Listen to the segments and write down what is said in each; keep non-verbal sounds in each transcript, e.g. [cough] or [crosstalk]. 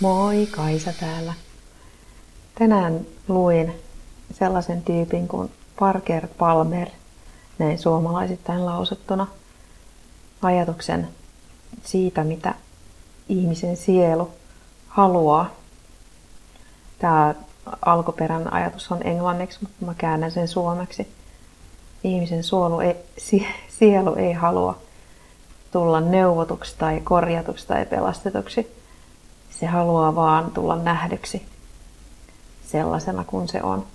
Moi, Kaisa täällä. Tänään luin sellaisen tyypin kuin Parker Palmer, näin suomalaisittain lausuttuna, ajatuksen siitä, mitä ihmisen sielu haluaa. Tämä alkuperän ajatus on englanniksi, mutta mä käännän sen suomeksi. Ihmisen suolu ei, sielu ei halua tulla neuvotuksi tai korjatuksi tai pelastetuksi se haluaa vaan tulla nähdyksi sellaisena kuin se on.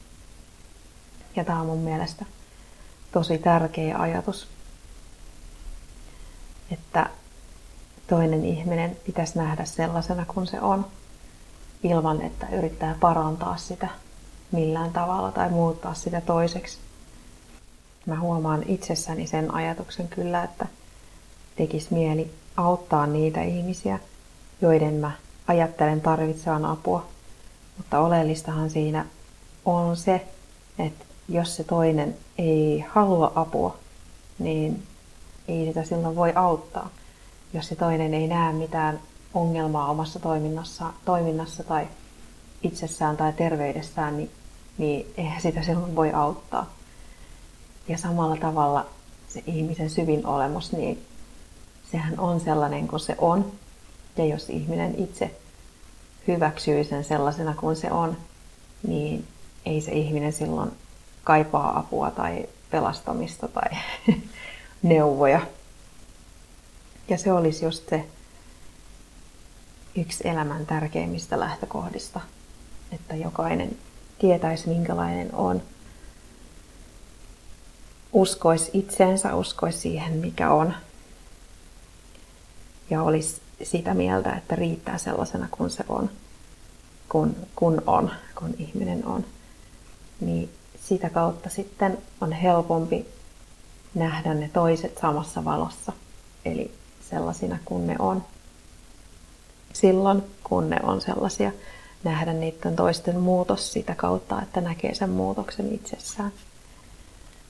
Ja tämä on mun mielestä tosi tärkeä ajatus, että toinen ihminen pitäisi nähdä sellaisena kuin se on, ilman että yrittää parantaa sitä millään tavalla tai muuttaa sitä toiseksi. Mä huomaan itsessäni sen ajatuksen kyllä, että tekisi mieli auttaa niitä ihmisiä, joiden mä ajattelen tarvitsevan apua. Mutta oleellistahan siinä on se, että jos se toinen ei halua apua, niin ei sitä silloin voi auttaa. Jos se toinen ei näe mitään ongelmaa omassa toiminnassa, toiminnassa tai itsessään tai terveydessään, niin, niin eihän sitä silloin voi auttaa. Ja samalla tavalla se ihmisen syvin olemus, niin sehän on sellainen kuin se on. Ja jos ihminen itse hyväksyy sen sellaisena kuin se on, niin ei se ihminen silloin kaipaa apua tai pelastamista tai [laughs] neuvoja. Ja se olisi just se yksi elämän tärkeimmistä lähtökohdista, että jokainen tietäisi minkälainen on, uskoisi itseensä, uskoisi siihen mikä on ja olisi sitä mieltä, että riittää sellaisena kuin se on, kun, kun on, kun ihminen on. Niin sitä kautta sitten on helpompi nähdä ne toiset samassa valossa, eli sellaisina kuin ne on. Silloin, kun ne on sellaisia, nähdä niiden toisten muutos sitä kautta, että näkee sen muutoksen itsessään.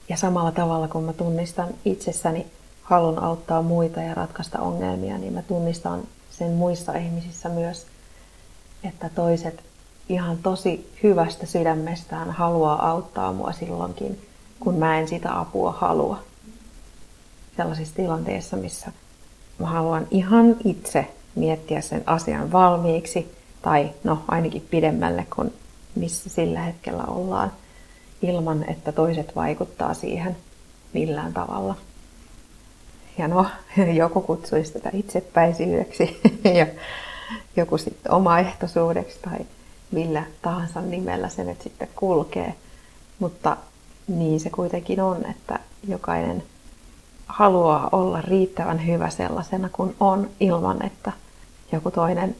Ja samalla tavalla, kun mä tunnistan itsessäni halun auttaa muita ja ratkaista ongelmia, niin mä tunnistan sen muissa ihmisissä myös, että toiset ihan tosi hyvästä sydämestään haluaa auttaa mua silloinkin, kun mä en sitä apua halua. Sellaisissa tilanteissa, missä mä haluan ihan itse miettiä sen asian valmiiksi, tai no ainakin pidemmälle kuin missä sillä hetkellä ollaan, ilman että toiset vaikuttaa siihen millään tavalla. Ja no, [laughs] joku kutsuisi tätä itsepäisyydeksi [laughs] ja joku sitten omaehtoisuudeksi tai millä tahansa nimellä se nyt sitten kulkee. Mutta niin se kuitenkin on, että jokainen haluaa olla riittävän hyvä sellaisena kuin on ilman, että joku toinen,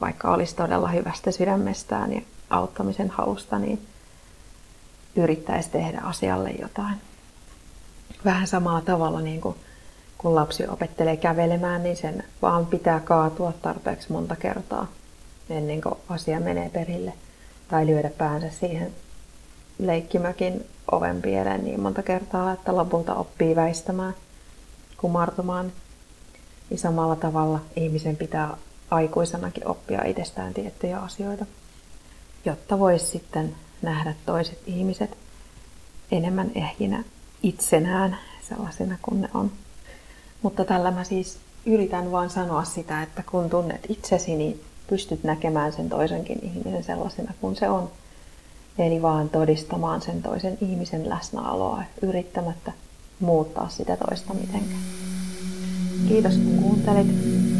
vaikka olisi todella hyvästä sydämestään ja auttamisen halusta, niin yrittäisi tehdä asialle jotain. Vähän samalla tavalla niin kuin kun lapsi opettelee kävelemään, niin sen vaan pitää kaatua tarpeeksi monta kertaa ennen kuin asia menee perille. Tai lyödä päänsä siihen leikkimökin oven pieleen niin monta kertaa, että lopulta oppii väistämään, kumartumaan. Niin samalla tavalla ihmisen pitää aikuisenakin oppia itsestään tiettyjä asioita, jotta voisi sitten nähdä toiset ihmiset enemmän ehjinä itsenään sellaisena kuin ne on. Mutta tällä mä siis yritän vaan sanoa sitä, että kun tunnet itsesi, niin pystyt näkemään sen toisenkin ihmisen sellaisena kuin se on. Eli vaan todistamaan sen toisen ihmisen läsnäoloa yrittämättä muuttaa sitä toista mitenkään. Kiitos kun kuuntelit.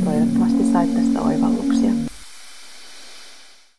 Toivottavasti sait tästä oivalluksia.